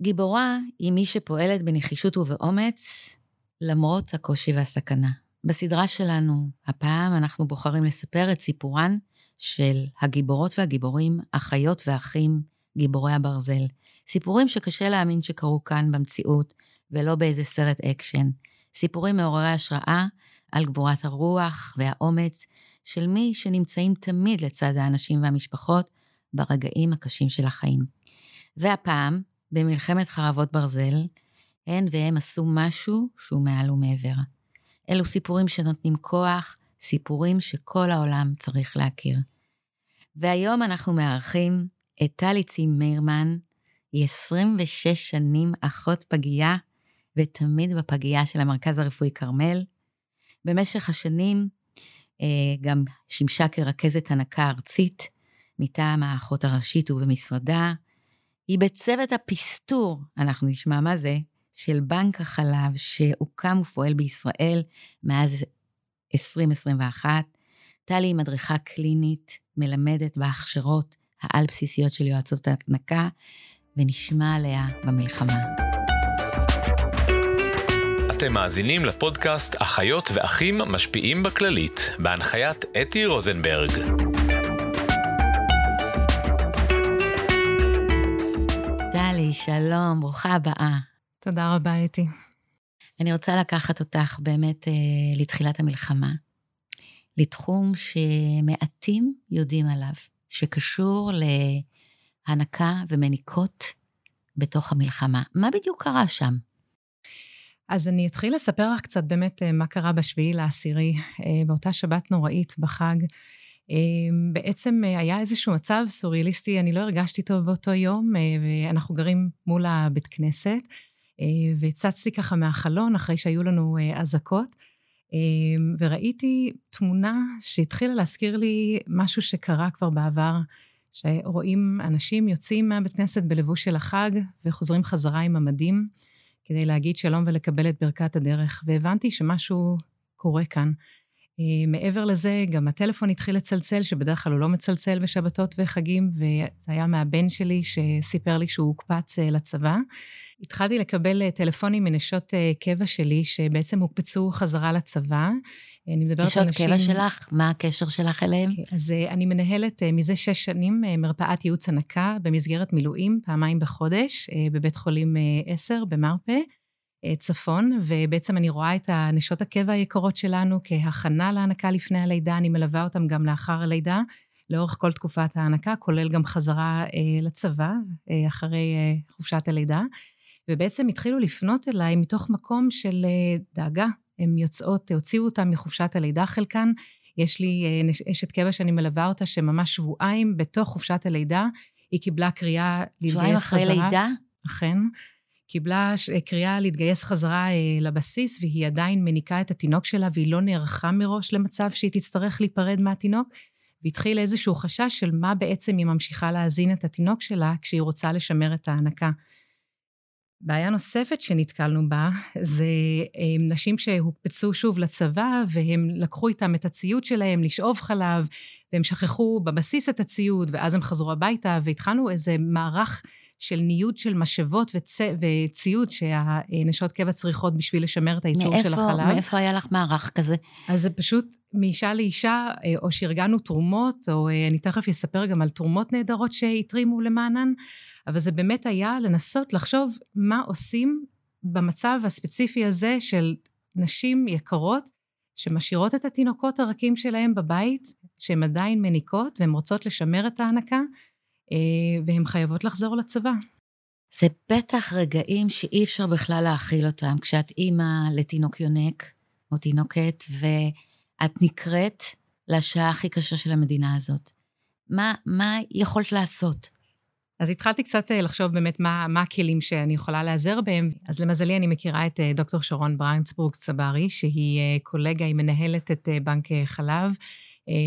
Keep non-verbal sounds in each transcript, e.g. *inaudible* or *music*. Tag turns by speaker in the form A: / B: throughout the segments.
A: גיבורה היא מי שפועלת בנחישות ובאומץ למרות הקושי והסכנה. בסדרה שלנו, הפעם אנחנו בוחרים לספר את סיפורן של הגיבורות והגיבורים, אחיות ואחים, גיבורי הברזל. סיפורים שקשה להאמין שקרו כאן במציאות, ולא באיזה סרט אקשן. סיפורים מעוררי השראה על גבורת הרוח והאומץ של מי שנמצאים תמיד לצד האנשים והמשפחות ברגעים הקשים של החיים. והפעם, במלחמת חרבות ברזל, הן והם עשו משהו שהוא מעל ומעבר. אלו סיפורים שנותנים כוח, סיפורים שכל העולם צריך להכיר. והיום אנחנו מארחים את טלי צים מאירמן, היא 26 שנים אחות פגייה, ותמיד בפגייה של המרכז הרפואי כרמל. במשך השנים אה, גם שימשה כרכזת הנקה ארצית מטעם האחות הראשית ובמשרדה. היא בצוות הפסטור, אנחנו נשמע מה זה, של בנק החלב שהוקם ופועל בישראל מאז 2021. טלי היא מדריכה קלינית, מלמדת בהכשרות העל-בסיסיות של יועצות ההנקה, ונשמע עליה במלחמה.
B: אתם מאזינים לפודקאסט אחיות ואחים משפיעים בכללית, בהנחיית אתי רוזנברג.
A: טלי, שלום, ברוכה הבאה.
C: תודה רבה, אתי.
A: אני רוצה לקחת אותך באמת אה, לתחילת המלחמה, לתחום שמעטים יודעים עליו, שקשור להנקה ומניקות בתוך המלחמה. מה בדיוק קרה שם?
C: אז אני אתחיל לספר לך קצת באמת אה, מה קרה בשביעי לעשירי, אה, באותה שבת נוראית בחג. אה, בעצם היה איזשהו מצב סוריאליסטי, אני לא הרגשתי טוב באותו יום, ואנחנו גרים מול הבית כנסת, והצצתי ככה מהחלון אחרי שהיו לנו אזעקות, וראיתי תמונה שהתחילה להזכיר לי משהו שקרה כבר בעבר, שרואים אנשים יוצאים מהבית כנסת בלבוש של החג וחוזרים חזרה עם המדים. כדי להגיד שלום ולקבל את ברכת הדרך, והבנתי שמשהו קורה כאן. אה, מעבר לזה, גם הטלפון התחיל לצלצל, שבדרך כלל הוא לא מצלצל בשבתות וחגים, וזה היה מהבן שלי שסיפר לי שהוא הוקפץ אה, לצבא. התחלתי לקבל אה, טלפונים מנשות קבע שלי, שבעצם הוקפצו חזרה לצבא.
A: אני מדברת על נשים... נשות קבע שלך, מה הקשר שלך אליהם?
C: אוקיי, אז אני מנהלת מזה שש שנים מרפאת ייעוץ הנקה במסגרת מילואים, פעמיים בחודש, בבית חולים עשר במרפא. צפון, ובעצם אני רואה את הנשות הקבע היקרות שלנו כהכנה להנקה לפני הלידה, אני מלווה אותם גם לאחר הלידה, לאורך כל תקופת ההנקה, כולל גם חזרה אה, לצבא אה, אחרי אה, חופשת הלידה, ובעצם התחילו לפנות אליי מתוך מקום של אה, דאגה. הן יוצאות, הוציאו אותן מחופשת הלידה חלקן. יש לי אה, אשת קבע שאני מלווה אותה, שממש שבועיים בתוך חופשת הלידה, היא קיבלה קריאה להתגייס חזרה.
A: שבועיים אחרי לידה?
C: אכן. קיבלה קריאה להתגייס חזרה אה, לבסיס, והיא עדיין מניקה את התינוק שלה, והיא לא נערכה מראש למצב שהיא תצטרך להיפרד מהתינוק, והתחיל איזשהו חשש של מה בעצם היא ממשיכה להזין את התינוק שלה כשהיא רוצה לשמר את ההנקה. בעיה נוספת שנתקלנו בה זה אה, נשים שהוקפצו שוב לצבא והם לקחו איתם את הציוד שלהם לשאוב חלב והם שכחו בבסיס את הציוד ואז הם חזרו הביתה והתחלנו איזה מערך של ניוד של משאבות וצ... וציוד שהנשות קבע צריכות בשביל לשמר את הייצור מאיפה, של החלב.
A: מאיפה היה לך מערך כזה?
C: אז זה פשוט מאישה לאישה, אה, או שארגנו תרומות, או אה, אני תכף אספר גם על תרומות נהדרות שהתרימו למענן, אבל זה באמת היה לנסות לחשוב מה עושים במצב הספציפי הזה של נשים יקרות שמשאירות את התינוקות הרכים שלהם בבית, שהן עדיין מניקות והן רוצות לשמר את ההנקה, והן חייבות לחזור לצבא.
A: זה בטח רגעים שאי אפשר בכלל להכיל אותם, כשאת אימא לתינוק יונק או תינוקת, ואת נקראת לשעה הכי קשה של המדינה הזאת. מה, מה יכולת לעשות?
C: אז התחלתי קצת אה, לחשוב באמת מה, מה הכלים שאני יכולה להיעזר בהם. אז למזלי, אני מכירה את אה, דוקטור שרון בריינסבורג צברי, שהיא קולגה, היא מנהלת את בנק חלב,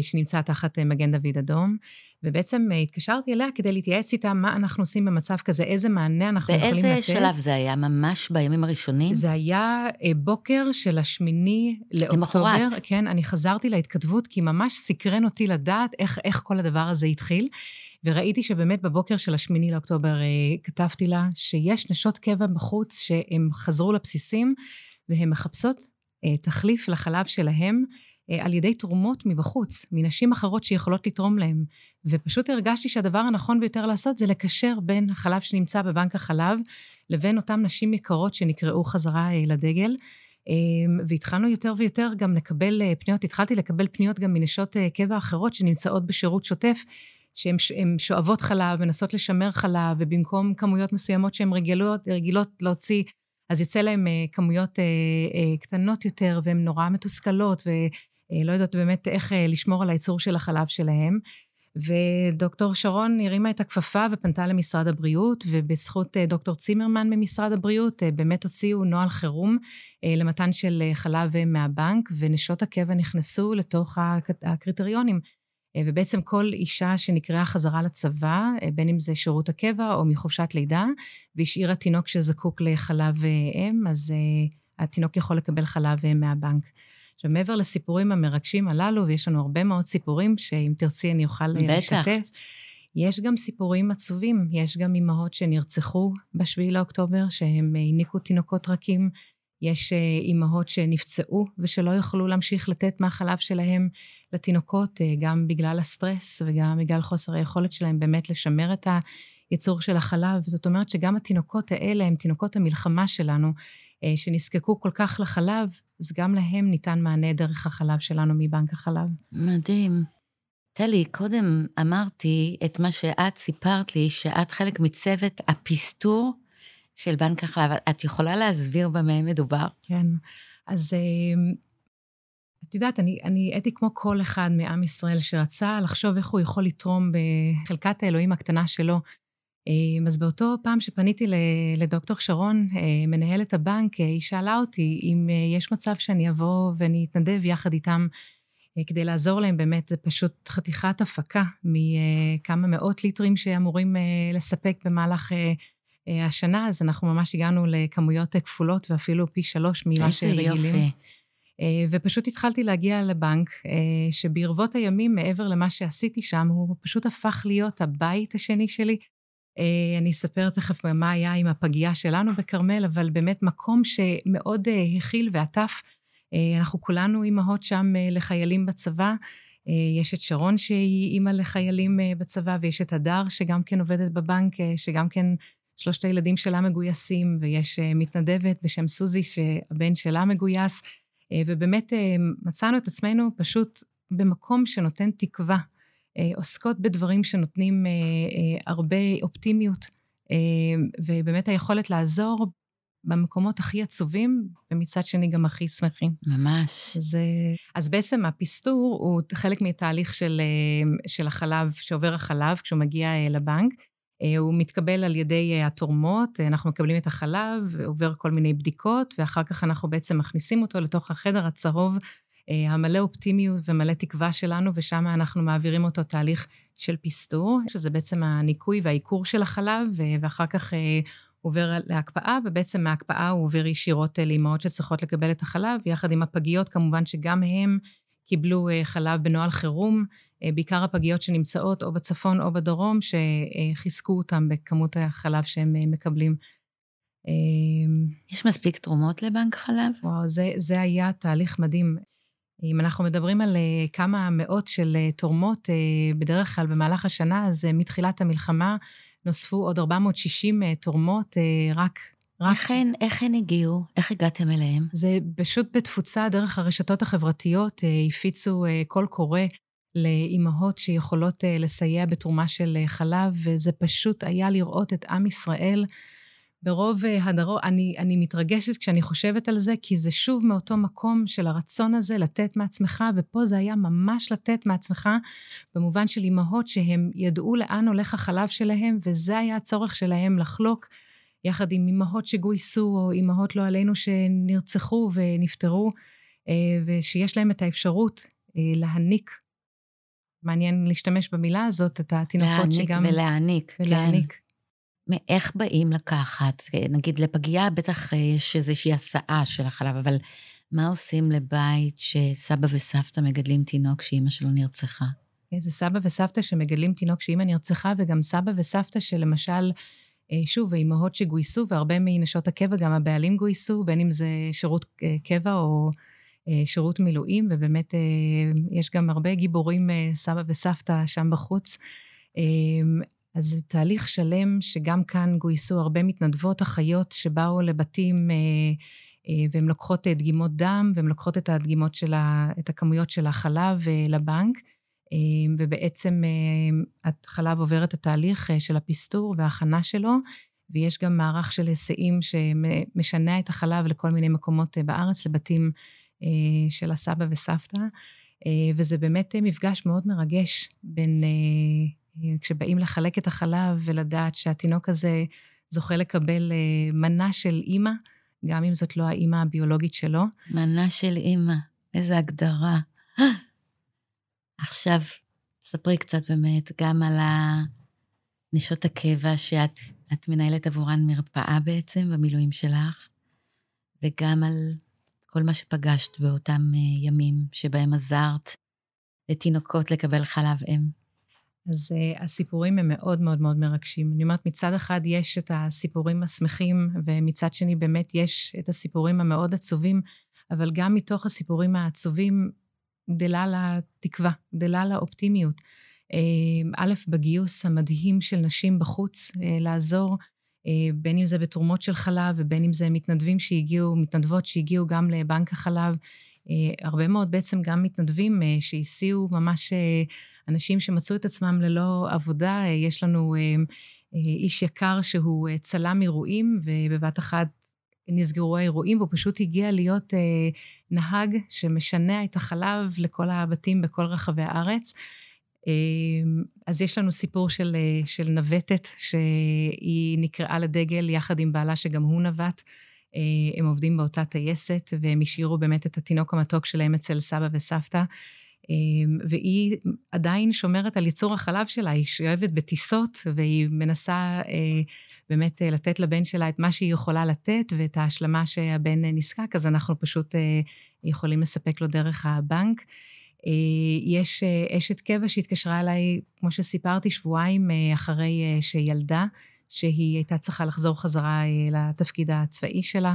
C: שנמצא תחת מגן דוד אדום. ובעצם אה, התקשרתי אליה כדי להתייעץ איתה מה אנחנו עושים במצב כזה, איזה מענה אנחנו יכולים לתת.
A: באיזה שלב זה היה? ממש בימים הראשונים?
C: זה היה אה, בוקר של השמיני לאוקטובר. למחרת. כן, אני חזרתי להתכתבות, כי ממש סקרן אותי לדעת איך, איך כל הדבר הזה התחיל. וראיתי שבאמת בבוקר של השמיני לאוקטובר כתבתי לה שיש נשות קבע בחוץ שהן חזרו לבסיסים והן מחפשות תחליף לחלב שלהם על ידי תרומות מבחוץ, מנשים אחרות שיכולות לתרום להם. ופשוט הרגשתי שהדבר הנכון ביותר לעשות זה לקשר בין החלב שנמצא בבנק החלב לבין אותן נשים יקרות שנקראו חזרה לדגל. אמ, והתחלנו יותר ויותר גם לקבל אה, פניות, התחלתי לקבל פניות גם מנשות אה, קבע אחרות שנמצאות בשירות שוטף, שהן שואבות חלב, מנסות לשמר חלב, ובמקום כמויות מסוימות שהן רגילות, רגילות להוציא, אז יוצא להן אה, כמויות קטנות יותר, והן נורא מתוסכלות, ולא יודעות באמת איך לשמור על הייצור של החלב שלהן. ודוקטור שרון הרימה את הכפפה ופנתה למשרד הבריאות, ובזכות אה, דוקטור צימרמן ממשרד הבריאות, אה, באמת הוציאו נוהל חירום אה, למתן של חלב מהבנק, ונשות הקבע נכנסו לתוך הקריטריונים. ובעצם כל אישה שנקראה חזרה לצבא, בין אם זה שירות הקבע או מחופשת לידה, והשאירה תינוק שזקוק לחלב אם, אז התינוק יכול לקבל חלב מהבנק. עכשיו, מעבר לסיפורים המרגשים הללו, ויש לנו הרבה מאוד סיפורים שאם תרצי אני אוכל
A: בטח. לשתף,
C: יש גם סיפורים עצובים. יש גם אימהות שנרצחו בשביעי לאוקטובר, שהם הניקו תינוקות רכים. יש אה, אימהות שנפצעו ושלא יכלו להמשיך לתת מהחלב שלהם לתינוקות, אה, גם בגלל הסטרס וגם בגלל חוסר היכולת שלהם באמת לשמר את הייצור של החלב. זאת אומרת שגם התינוקות האלה הם תינוקות המלחמה שלנו, אה, שנזקקו כל כך לחלב, אז גם להם ניתן מענה דרך החלב שלנו מבנק החלב.
A: מדהים. טלי, קודם אמרתי את מה שאת סיפרת לי, שאת חלק מצוות הפסטור של בנק החלב. את יכולה להסביר במה מדובר?
C: כן. אז אה, את יודעת, אני, אני הייתי כמו כל אחד מעם ישראל שרצה לחשוב איך הוא יכול לתרום בחלקת האלוהים הקטנה שלו אז באותו פעם שפניתי לדוקטור שרון, אה, מנהלת הבנק, אה, היא שאלה אותי אם אה, יש מצב שאני אבוא ואני אתנדב יחד איתם כדי לעזור להם, באמת, זה פשוט חתיכת הפקה מכמה מאות ליטרים שאמורים לספק במהלך השנה, אז אנחנו ממש הגענו לכמויות כפולות ואפילו פי שלוש ממה שרגילים. איזה יופי. ופשוט התחלתי להגיע לבנק, שברבות הימים, מעבר למה שעשיתי שם, הוא פשוט הפך להיות הבית השני שלי. אה, אני אספר תכף מה היה עם הפגייה שלנו בכרמל, אבל באמת מקום שמאוד אה, הכיל ועטף. אה, אנחנו כולנו אימהות שם לחיילים בצבא. יש את שרון שהיא אימא לחיילים בצבא, ויש את הדר שגם כן עובדת בבנק, שגם כן שלושת הילדים שלה מגויסים, ויש מתנדבת בשם סוזי שהבן שלה מגויס, ובאמת מצאנו את עצמנו פשוט במקום שנותן תקווה. אה, עוסקות בדברים שנותנים אה, אה, הרבה אופטימיות, ובאמת היכולת לעזור במקומות הכי עצובים, ומצד שני גם הכי שמחים.
A: ממש.
C: אז, אז בעצם הפסטור הוא חלק מתהליך של, של החלב, שעובר החלב כשהוא מגיע לבנק. הוא מתקבל על ידי התורמות, אנחנו מקבלים את החלב, עובר כל מיני בדיקות, ואחר כך אנחנו בעצם מכניסים אותו לתוך החדר הצהוב המלא אופטימיות ומלא תקווה שלנו, ושם אנחנו מעבירים אותו תהליך של פסטור, שזה בעצם הניקוי והעיקור של החלב, ואחר כך אה, עובר להקפאה, ובעצם מההקפאה הוא עובר ישירות אה, לאמהות שצריכות לקבל את החלב, יחד עם הפגיות, כמובן שגם הם קיבלו חלב בנוהל חירום, בעיקר הפגיות שנמצאות או בצפון או בדרום, שחיזקו אותם בכמות החלב שהם מקבלים.
A: יש מספיק תרומות לבנק חלב?
C: וואו, זה, זה היה תהליך מדהים. אם אנחנו מדברים על אה, כמה מאות של אה, תורמות, אה, בדרך כלל במהלך השנה, אז מתחילת המלחמה נוספו עוד 460 תורמות, רק...
A: רק... איך, הן, איך הן הגיעו? איך הגעתם אליהם?
C: זה פשוט בתפוצה דרך הרשתות החברתיות, הפיצו קול קורא לאימהות שיכולות לסייע בתרומה של חלב, וזה פשוט היה לראות את עם ישראל ברוב אה, הדרום, אני, אני מתרגשת כשאני חושבת על זה, כי זה שוב מאותו מקום של הרצון הזה לתת מעצמך, ופה זה היה ממש לתת מעצמך, במובן של אימהות שהם ידעו לאן הולך החלב שלהם, וזה היה הצורך שלהם לחלוק, יחד עם אימהות שגויסו, או אימהות לא עלינו שנרצחו ונפטרו, אה, ושיש להם את האפשרות אה, להניק מעניין להשתמש במילה הזאת, את התינוקות
A: שגם... להעניק ולהעניק,
C: ולהעניק.
A: מאיך באים לקחת? נגיד לפגייה בטח אה, יש איזושהי הסעה של החלב, אבל מה עושים לבית שסבא וסבתא מגדלים תינוק שאימא שלו נרצחה?
C: זה סבא וסבתא שמגדלים תינוק שאימא נרצחה, וגם סבא וסבתא שלמשל, אה, שוב, האימהות שגויסו, והרבה מנשות הקבע, גם הבעלים גויסו, בין אם זה שירות אה, קבע או אה, שירות מילואים, ובאמת יש גם הרבה גיבורים, סבא וסבתא שם בחוץ. אז זה תהליך שלם שגם כאן גויסו הרבה מתנדבות, אחיות שבאו לבתים והן לוקחות דגימות דם, והן לוקחות את הדגימות של ה... את הכמויות של החלב לבנק. אמ, ובעצם אמ, החלב עובר את התהליך אה, של הפסטור וההכנה שלו, ויש גם מערך של היסעים שמשנע את החלב לכל מיני מקומות אה, בארץ, לבתים אה, של הסבא וסבתא, וזה באמת מפגש מאוד מרגש בין, כשבאים לחלק את החלב ולדעת שהתינוק הזה זוכה לקבל מנה של אימא, גם אם זאת לא האימא הביולוגית שלו.
A: מנה של אימא, איזה הגדרה. עכשיו, ספרי קצת באמת גם על נשות הקבע שאת מנהלת עבורן מרפאה בעצם במילואים שלך, וגם על כל מה שפגשת באותם אה, ימים שבהם עזרת לתינוקות לקבל חלב אם.
C: אז uh, הסיפורים הם מאוד מאוד מאוד מרגשים. אני אומרת, מצד אחד יש את הסיפורים השמחים, ומצד שני באמת יש את הסיפורים המאוד עצובים, אבל גם מתוך הסיפורים העצובים גדלה לתקווה, גדלה לאופטימיות. אה, א', בגיוס המדהים של נשים בחוץ, אה, לעזור, בין אם זה בתרומות של חלב ובין אם זה מתנדבים שהגיעו, מתנדבות שהגיעו גם לבנק החלב. הרבה מאוד בעצם גם מתנדבים שהסיעו ממש אנשים שמצאו את עצמם ללא עבודה. יש לנו איש יקר שהוא צלם אירועים, ובבת אחת נסגרו האירועים, והוא פשוט הגיע להיות אה, נהג שמשנע את החלב לכל הבתים בכל רחבי הארץ. אה, אז יש לנו סיפור של, אה, של נווטת, שהיא נקראה לדגל יחד עם בעלה, שגם הוא נווט. אה, הם עובדים באותה טייסת, והם השאירו באמת את התינוק המתוק שלהם אצל סבא וסבתא. אה, והיא עדיין שומרת על ייצור החלב שלה, היא שואבת בטיסות, והיא מנסה אה, באמת אה, לתת לבן שלה את מה שהיא יכולה לתת ואת ההשלמה שהבן אה, נזקק, אז אנחנו פשוט יכולים לספק לו דרך הבנק. יש אשת קבע שהתקשרה אליי, כמו שסיפרתי, שבועיים אחרי שילדה, שהיא הייתה צריכה לחזור חזרה לתפקיד הצבאי שלה,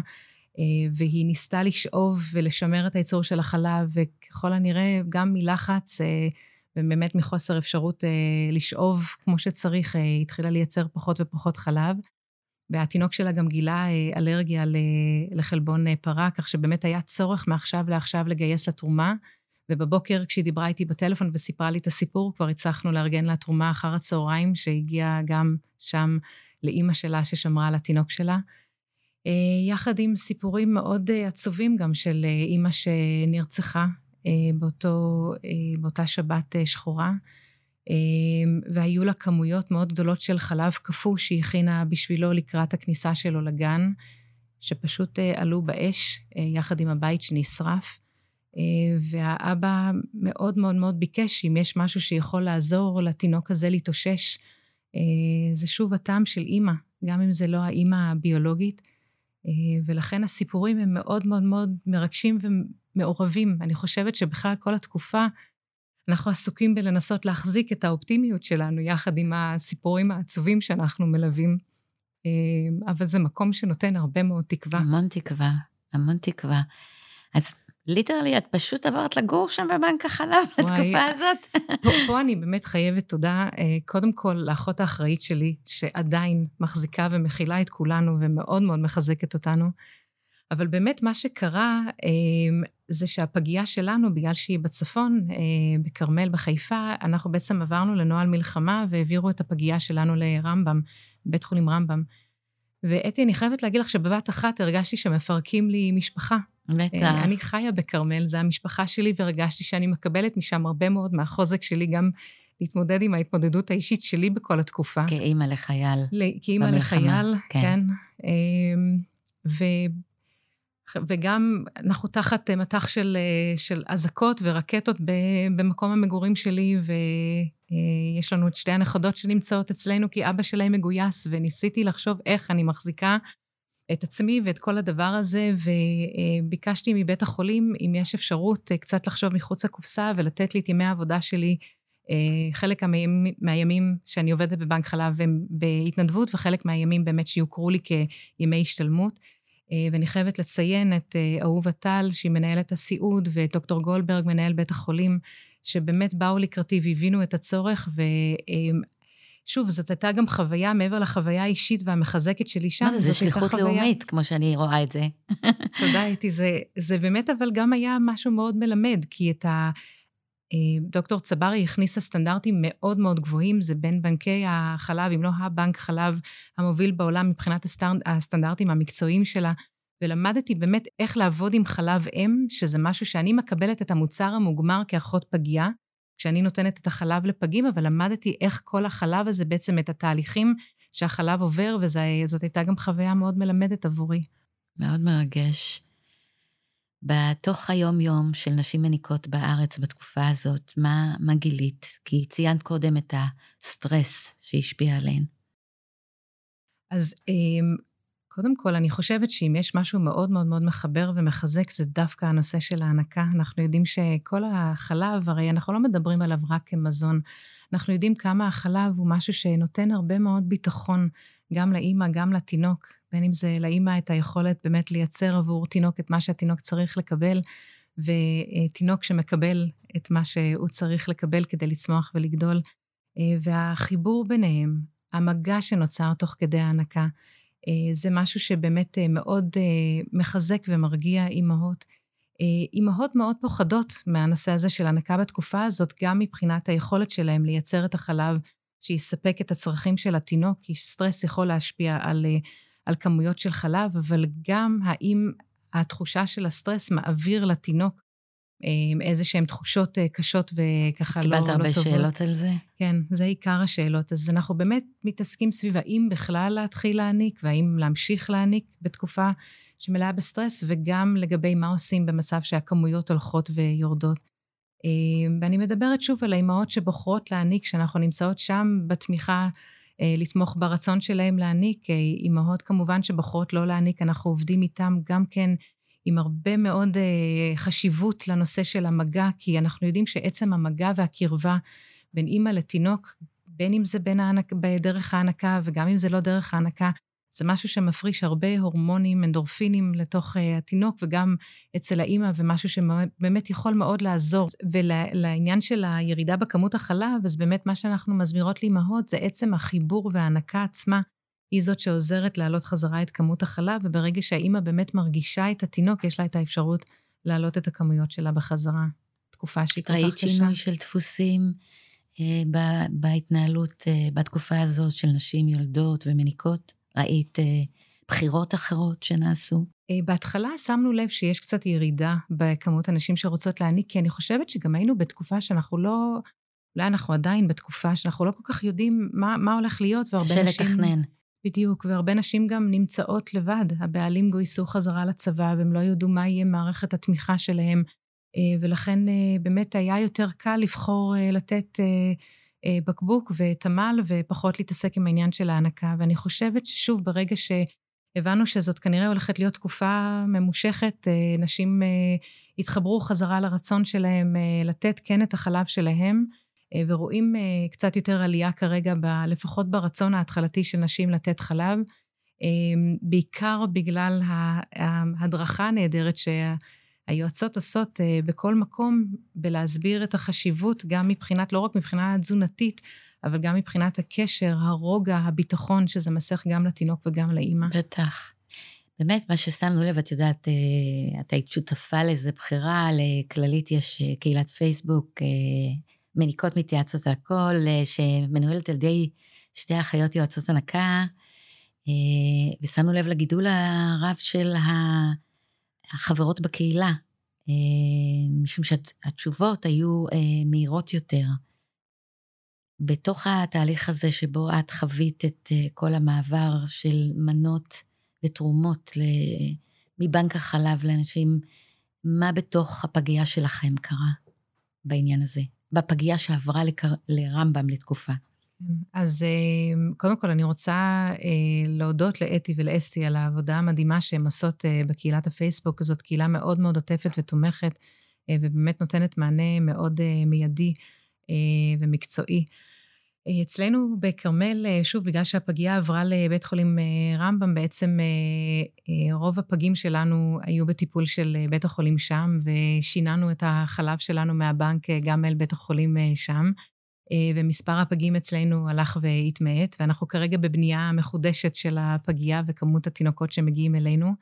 C: והיא ניסתה לשאוב ולשמר את הייצור של החלב, וככל הנראה גם מלחץ ובאמת מחוסר אפשרות אה, לשאוב כמו שצריך, אה, התחילה לייצר פחות ופחות חלב. והתינוק שלה גם גילה אה, אלרגיה לחלבון אה, פרה, כך שבאמת היה צורך מעכשיו לעכשיו לגייס לה תרומה. ובבוקר, כשהיא דיברה איתי בטלפון וסיפרה לי את הסיפור, כבר הצלחנו לארגן לה תרומה אחר הצהריים, שהגיעה גם שם לאימא שלה ששמרה על התינוק שלה. אה, יחד עם סיפורים מאוד אה, עצובים גם של אה, אימא שנרצחה באותו, באותה שבת שחורה, והיו לה כמויות מאוד גדולות של חלב קפוא שהיא הכינה בשבילו לקראת הכניסה שלו לגן, שפשוט עלו באש יחד עם הבית שנשרף. והאבא מאוד מאוד מאוד ביקש אם יש משהו שיכול לעזור לתינוק הזה להתאושש. זה שוב הטעם של אימא, גם אם זה לא האימא הביולוגית. ולכן הסיפורים הם מאוד מאוד מאוד מרגשים מעורבים. אני חושבת שבכלל כל התקופה אנחנו עסוקים בלנסות להחזיק את האופטימיות שלנו יחד עם הסיפורים העצובים שאנחנו מלווים. אה, אבל זה מקום שנותן הרבה מאוד תקווה.
A: המון תקווה, המון תקווה. אז ליטרלי, את פשוט עברת לגור שם בבנק החלב *laughs* בתקופה הזאת.
C: פה, פה אני באמת חייבת תודה, אה, קודם כל לאחות האחראית שלי, שעדיין מחזיקה ומכילה את כולנו ומאוד מאוד מחזקת אותנו. אבל באמת מה שקרה אה, זה שהפגייה שלנו, בגלל שהיא בצפון, אה, בכרמל, בחיפה, אנחנו בעצם עברנו לנוהל מלחמה והעבירו את הפגייה שלנו לרמב"ם, בית חולים רמב"ם. ואתי, אני חייבת להגיד לך שבבת אחת הרגשתי שמפרקים לי משפחה.
A: בטח. אה,
C: אני חיה בכרמל, זו המשפחה שלי, והרגשתי שאני מקבלת משם הרבה מאוד מהחוזק שלי, גם להתמודד עם ההתמודדות האישית שלי בכל התקופה.
A: כאימא לחייל.
C: כאימא לחייל, כן. כן. ו... וגם אנחנו תחת אה, מטח של, אה, של אזעקות ורקטות במקום המגורים שלי, ויש לנו את שתי הנכדות שנמצאות אצלנו, כי אבא שלהם מגויס, וניסיתי לחשוב איך אני מחזיקה את עצמי ואת כל הדבר הזה, וביקשתי מבית החולים אם יש אפשרות אה, קצת לחשוב מחוץ לקופסה ולתת לי את ימי העבודה שלי חלק מהימים, שאני עובדת בבנק חלב הם בהתנדבות, וחלק מהימים באמת שיוכרו לי כימי השתלמות. ואני חייבת לציין את אהובה טל, שהיא מנהלת הסיעוד, ואת דוקטור גולדברג, מנהל בית החולים, שבאמת באו לקראתי והבינו את הצורך, ושוב, זאת הייתה גם חוויה, מעבר לחוויה האישית והמחזקת שלי שם,
A: מה זה, זה שליחות חוויה... לאומית, כמו שאני רואה את זה.
C: תודה, *laughs* איתי. זה, זה באמת, אבל גם היה משהו מאוד מלמד, כי את ה... אה, דוקטור צברי הכניסה סטנדרטים מאוד מאוד גבוהים, זה בין בנקי החלב, אם לא הבנק חלב המוביל בעולם מבחינת הסטנדרטים המקצועיים שלה, ולמדתי באמת איך לעבוד עם חלב אם, שזה משהו שאני מקבלת את המוצר המוגמר כאחות פגייה, כשאני נותנת את החלב לפגים, אבל למדתי איך כל החלב הזה, בעצם את התהליכים שהחלב עובר, וזאת הייתה גם חוויה מאוד מלמדת עבורי.
A: מאוד מרגש. בתוך היום-יום של נשים מניקות בארץ בתקופה הזאת, מה, מה גילית? כי ציינת קודם את הסטרס שהשפיע עליהן.
C: אז אמ, קודם כל, אני חושבת שאם יש משהו מאוד מאוד מאוד מחבר ומחזק, זה דווקא הנושא של ההנקה. אנחנו יודעים שכל החלב, הרי אנחנו לא מדברים עליו רק כמזון. אנחנו יודעים כמה החלב הוא משהו שנותן הרבה מאוד ביטחון, גם לאימא, גם לתינוק, בין אם זה לאימא את היכולת באמת לייצר עבור תינוק את מה שהתינוק צריך לקבל, ותינוק שמקבל את מה שהוא צריך לקבל כדי לצמוח ולגדול. והחיבור ביניהם, המגע שנוצר תוך כדי ההנקה, אה, זה משהו שבאמת אה, מאוד אה, מחזק ומרגיע אימהות. אימהות מאוד פוחדות מהנושא הזה של הנקה בתקופה הזאת, גם מבחינת היכולת שלהם לייצר את החלב שיספק את הצרכים של התינוק, כי סטרס יכול להשפיע על, על כמויות של חלב, אבל גם האם התחושה של הסטרס מעביר לתינוק איזה שהן תחושות אה, קשות וככה לא, לא טובות.
A: קיבלת הרבה שאלות על זה?
C: כן, זה עיקר השאלות. אז אנחנו באמת מתעסקים סביב האם בכלל להתחיל להניק, והאם להמשיך להניק בתקופה שמלאה בסטרס, וגם לגבי מה עושים במצב שהכמויות הולכות ויורדות. ואני מדברת שוב על האימהות שבוחרות להעניק, שאנחנו נמצאות שם בתמיכה, אה, לתמוך ברצון שלהם להעניק. אה, אימהות כמובן שבוחרות לא להעניק, אנחנו עובדים איתם גם כן עם הרבה מאוד uh, חשיבות לנושא של המגע, כי אנחנו יודעים שעצם המגע והקרבה בין אימא לתינוק, בין אם זה בין הענק, בדרך ההנקה וגם אם זה לא דרך ההנקה, זה משהו שמפריש הרבה הורמונים, אנדורפינים לתוך uh, התינוק וגם אצל האימא, ומשהו שבאמת יכול מאוד לעזור. ולעניין של הירידה בכמות החלב, אז באמת מה שאנחנו מסבירות לאימהות זה עצם החיבור וההנקה עצמה היא זאת שעוזרת להעלות חזרה את כמות החלב, וברגע שהאימא באמת מרגישה את התינוק, יש לה את האפשרות להעלות את הכמויות שלה בחזרה. תקופה שהיא כל כך קשה.
A: ראית שינוי של דפוסים אה, בהתנהלות אה, בתקופה הזאת של נשים יולדות ומניקות? ראית אה, בחירות אחרות שנעשו?
C: אה, בהתחלה שמנו לב שיש קצת ירידה בכמות הנשים שרוצות להעניק, כי אני חושבת שגם היינו בתקופה שאנחנו לא... אולי אנחנו עדיין בתקופה שאנחנו לא כל כך יודעים מה, מה הולך להיות,
A: והרבה נשים... קשה לתכנן.
C: בדיוק, והרבה נשים גם נמצאות לבד. הבעלים גויסו חזרה לצבא, והם לא ידעו מה יהיה מערכת התמיכה שלהם, אה, ולכן אה, באמת היה יותר קל לבחור אה, לתת בקבוק ותמ"ל, ופחות להתעסק עם העניין של ההנקה. ואני חושבת ששוב, ברגע שהבנו שזאת כנראה הולכת להיות תקופה ממושכת, נשים התחברו חזרה לרצון שלהם לתת כן את החלב שלהם, ורואים אה, קצת יותר עלייה כרגע, ב, לפחות ברצון ההתחלתי של נשים לתת חלב, אה, בעיקר בגלל ההדרכה הנהדרת שהיועצות עושות בכל מקום, בלהסביר את החשיבות, גם מבחינת, לא רק מבחינה תזונתית, אבל גם מבחינת הקשר, הרוגע, הביטחון, שזה מסך גם לתינוק וגם לאימא.
A: בטח. באמת, מה ששמנו לב, את יודעת, את היית שותפה לאיזה בחירה, לכללית יש קהילת פייסבוק, מניקות מתייעצות על הכל, אה, שמנוהלת על ידי שתי אחיות יועצות הנקה, אה, ושמנו לב לגידול הרב של החברות בקהילה, אה, משום שהתשובות היו מהירות יותר. בתוך התהליך הזה שבו את חווית את כל המעבר של מנות ותרומות מבנק החלב לאנשים, מה בתוך הפגייה שלכם קרה בעניין הזה? בפגייה שעברה לקר... לרמב"ם לתקופה.
C: אז אה, קודם כל אני רוצה אה, להודות לאתי ולאסתי על העבודה המדהימה שהן עושות אה, בקהילת הפייסבוק. זאת קהילה מאוד מאוד עוטפת ותומכת, ובאמת נותנת מענה מאוד מיידי ומקצועי. אצלנו בכרמל, שוב, בגלל שהפגייה עברה לבית חולים רמב"ם, בעצם רוב הפגים שלנו היו בטיפול של בית החולים שם, ושיננו את החלב שלנו מהבנק גם אל בית החולים שם. ומספר הפגים אצלנו הלך והתמעט, ואנחנו כרגע בבנייה מחודשת של הפגייה וכמות התינוקות שמגיעים אלינו.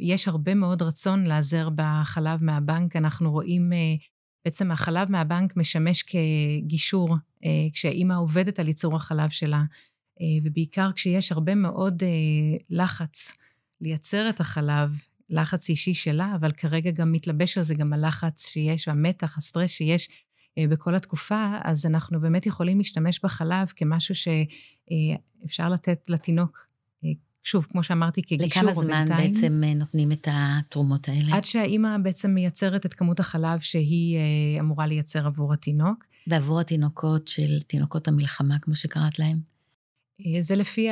C: יש הרבה מאוד רצון לעזר בחלב מהבנק. אנחנו רואים, בעצם החלב מהבנק משמש כגישור כשאימא עובדת על ייצור החלב שלה, ובעיקר כשיש הרבה מאוד לחץ לייצר את החלב, לחץ אישי שלה, אבל כרגע גם מתלבש על זה גם הלחץ שיש, המתח, הסטרס שיש בכל התקופה, אז אנחנו באמת יכולים להשתמש בחלב כמשהו שאפשר לתת לתינוק, שוב, כמו שאמרתי, כגישור
A: לכמה זמן בינתיים. בעצם נותנים את התרומות האלה?
C: עד שהאימא בעצם מייצרת את כמות החלב שהיא אמורה לייצר עבור התינוק.
A: ועבור התינוקות של תינוקות המלחמה, כמו שקראת להם?
C: זה לפי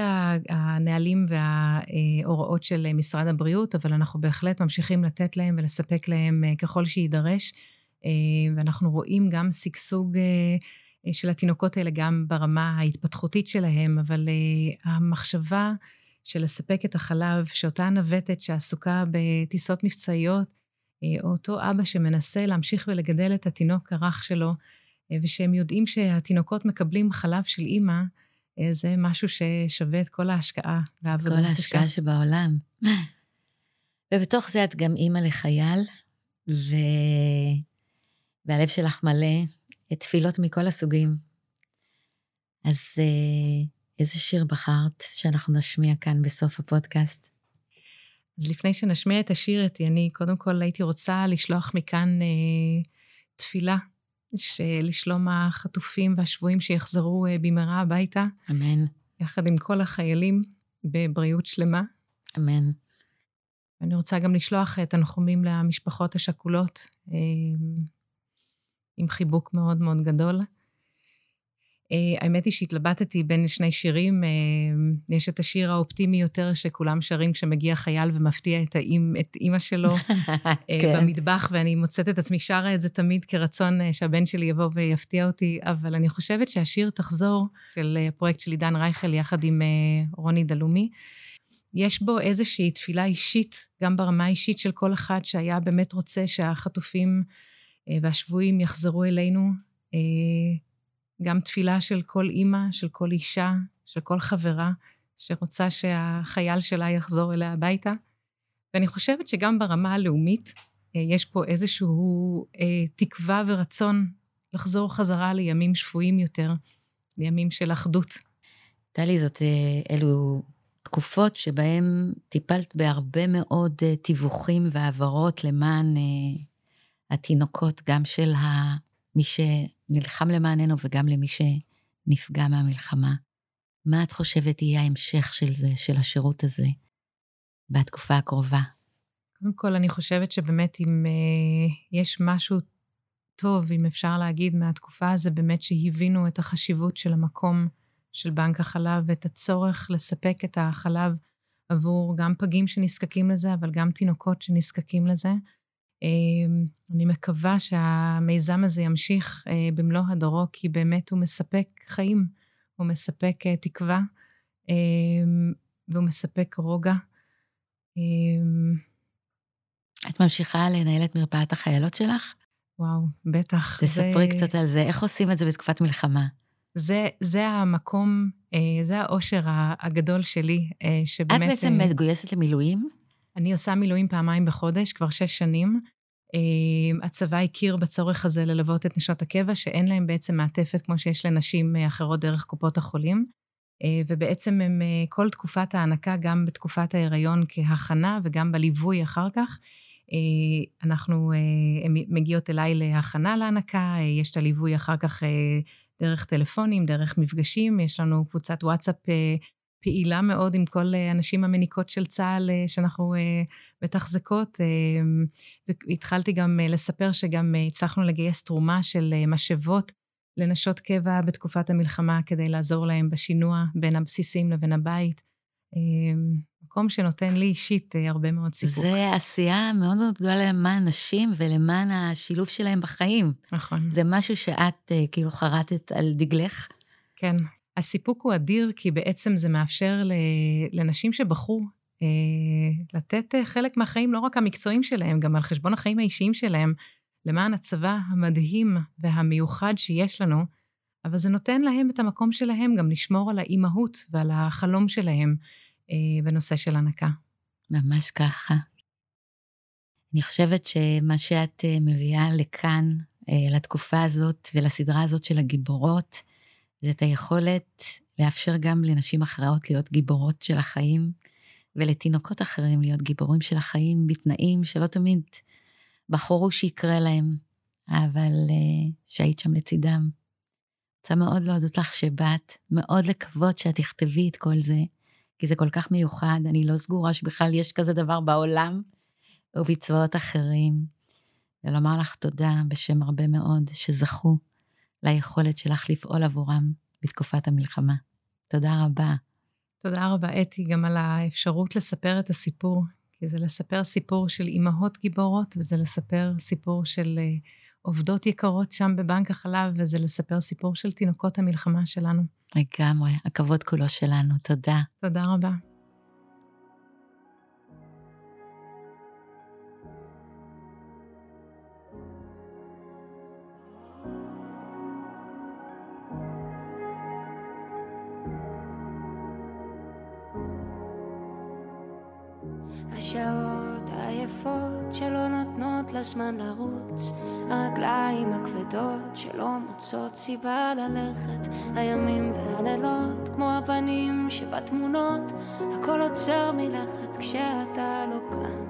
C: הנהלים וההוראות של משרד הבריאות, אבל אנחנו בהחלט ממשיכים לתת להם ולספק להם ככל שיידרש. ואנחנו רואים גם שגשוג של התינוקות האלה גם ברמה ההתפתחותית שלהם, אבל המחשבה של לספק את החלב, שאותה נווטת שעסוקה בטיסות מבצעיות, או אותו אבא שמנסה להמשיך ולגדל את התינוק הרך שלו, ושהם יודעים שהתינוקות מקבלים חלב של אימא, זה משהו ששווה את כל ההשקעה
A: והעבודה. כל ההשקעה שבעולם. ובתוך זה את גם אימא לחייל, ו... והלב שלך מלא תפילות מכל הסוגים. אז איזה שיר בחרת שאנחנו נשמיע כאן בסוף הפודקאסט?
C: אז לפני שנשמיע את השיר, אתי, אני קודם כל הייתי רוצה לשלוח מכאן אה, תפילה לשלום החטופים והשבויים שיחזרו אה, במהרה הביתה.
A: אמן.
C: יחד עם כל החיילים בבריאות שלמה.
A: אמן.
C: ואני רוצה גם לשלוח תנחומים למשפחות השכולות, אה, עם חיבוק מאוד מאוד גדול. Uh, האמת היא שהתלבטתי בין שני שירים. Uh, יש את השיר האופטימי יותר, שכולם שרים כשמגיע חייל ומפתיע את, האימ, את אימא שלו uh, *laughs* כן. במטבח, ואני מוצאת את עצמי שרה את זה תמיד כרצון שהבן שלי יבוא ויפתיע אותי, אבל אני חושבת שהשיר תחזור, של הפרויקט של עידן רייכל יחד עם רוני דלומי, יש בו איזושהי תפילה אישית, גם ברמה האישית של כל אחד שהיה באמת רוצה שהחטופים והשבויים יחזרו אלינו. גם תפילה של כל אימא, של כל אישה, של כל חברה, שרוצה שהחייל שלה יחזור אליה הביתה. ואני חושבת שגם ברמה הלאומית, אה, יש פה איזשהו אה, תקווה ורצון לחזור חזרה לימים שפויים יותר, לימים של אחדות.
A: טלי, זאת, אה, אלו תקופות שבהן טיפלת בהרבה מאוד תיווכים והעברות למען התינוקות, גם של מי שנלחם למעננו וגם למי שנפגע מהמלחמה. מה את חושבת יהיה ההמשך של זה, של השירות הזה, בתקופה הקרובה?
C: קודם כל, אני חושבת שבאמת אם אה, יש משהו טוב, אם אפשר להגיד, מהתקופה הזו, באמת שהבינו את החשיבות של המקום של בנק החלב ואת הצורך לספק את החלב עבור גם פגים שנזקקים לזה, אבל גם תינוקות שנזקקים לזה. אמ, אני מקווה שהמיזם הזה ימשיך אה, במלוא הדורו, כי באמת הוא מספק חיים, הוא מספק אה, תקווה, אמ, והוא מספק רוגע. אמ,
A: את ממשיכה לנהל את מרפאת החיילות שלך?
C: וואו, בטח.
A: תספרי זה... קצת על זה, איך עושים את זה בתקופת מלחמה?
C: זה, זה המקום, אה, זה האושר הגדול שלי, שבאמת...
A: את בעצם מגויסת למילואים?
C: אני עושה מילואים פעמיים בחודש, כבר שש שנים. אה, הצבא הכיר בצורך הזה ללוות את נשות הקבע, שאין להם בעצם מעטפת כמו שיש לנשים אה, אחרות דרך קופות החולים. אה, ובעצם הם כל תקופת ההנקה, גם בתקופת ההיריון כהכנה וגם בליווי אחר כך, אנחנו, הן מגיעות אליי להכנה להנקה, יש את הליווי אחר כך דרך טלפונים, דרך מפגשים, יש לנו קבוצת וואטסאפ פעילה מאוד עם כל הנשים המניקות של צה"ל שאנחנו מתחזקות. והתחלתי גם לספר שגם הצלחנו לגייס תרומה של משאבות לנשות קבע בתקופת המלחמה כדי לעזור להן בשינוע בין הבסיסים לבין הבית. מקום שנותן לי אישית אה, הרבה מאוד סיפוק.
A: זה עשייה מאוד מאוד גדולה למען נשים ולמען השילוב שלהם בחיים.
C: נכון.
A: זה משהו שאת אה, כאילו חרטת על דגלך.
C: כן. הסיפוק הוא אדיר, כי בעצם זה מאפשר לנשים שבחרו אה, לתת חלק מהחיים, לא רק המקצועיים שלהם, גם על חשבון החיים האישיים שלהם, למען הצבא המדהים והמיוחד שיש לנו, אבל זה נותן להם את המקום שלהם גם לשמור על האימהות ועל החלום שלהם אה, בנושא של הנקה.
A: ממש ככה. אני חושבת שמה שאת אה, מביאה לכאן, אה, לתקופה הזאת ולסדרה הזאת של הגיבורות, זה את היכולת לאפשר גם לנשים אחרות להיות גיבורות של החיים, ולתינוקות אחרים להיות גיבורים של החיים בתנאים שלא תמיד בחרו שיקרה להם, אבל uh, שהיית שם לצידם. רוצה מאוד להודות לך שבאת, מאוד לקוות שאת תכתבי את כל זה, כי זה כל כך מיוחד, אני לא סגורה שבכלל יש כזה דבר בעולם ובצבאות אחרים. ולומר לך תודה בשם הרבה מאוד שזכו ליכולת שלך לפעול עבורם בתקופת המלחמה. תודה רבה.
C: תודה רבה, אתי, גם על האפשרות לספר את הסיפור, כי זה לספר סיפור של אימהות גיבורות, וזה לספר סיפור של uh, עובדות יקרות שם בבנק החלב, וזה לספר סיפור של תינוקות המלחמה שלנו.
A: לגמרי, הכבוד כולו שלנו, תודה.
C: תודה רבה.
D: נותנות לזמן לרוץ, הרגליים הכבדות שלא מוצאות סיבה ללכת, הימים והלילות כמו הפנים שבתמונות, הכל עוצר מלכת כשאתה לא כאן.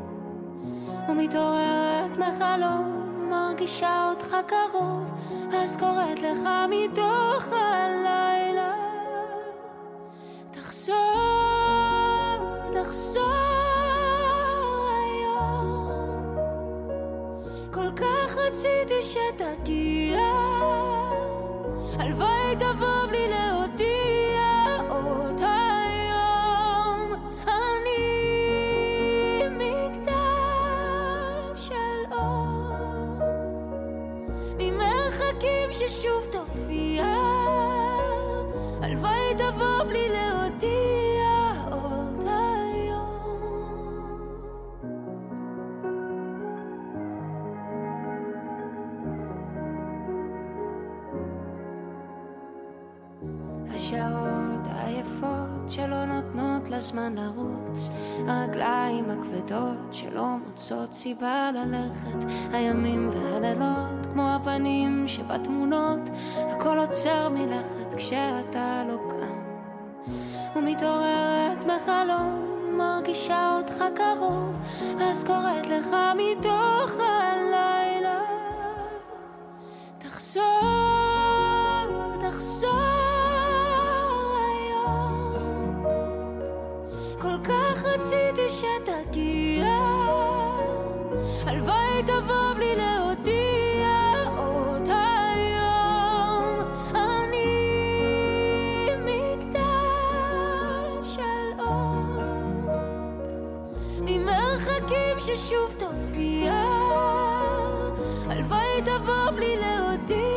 D: ומתעוררת מחלום, מרגישה אותך קרוב, אז קוראת לך מתוך הלילה. תחזור, Se deixar daqui. Ah. הזמן לרוץ, הרגליים הכבדות שלא מוצאות סיבה ללכת, הימים והלילות כמו הפנים שבתמונות, הכל עוצר מלכת כשאתה לא כאן. ומתעוררת מחלום, מרגישה אותך קרוב, אז קוראת לך מתוך הלילה, ממרחקים ששוב תופיע, הלוואי תבוא בלי להודיע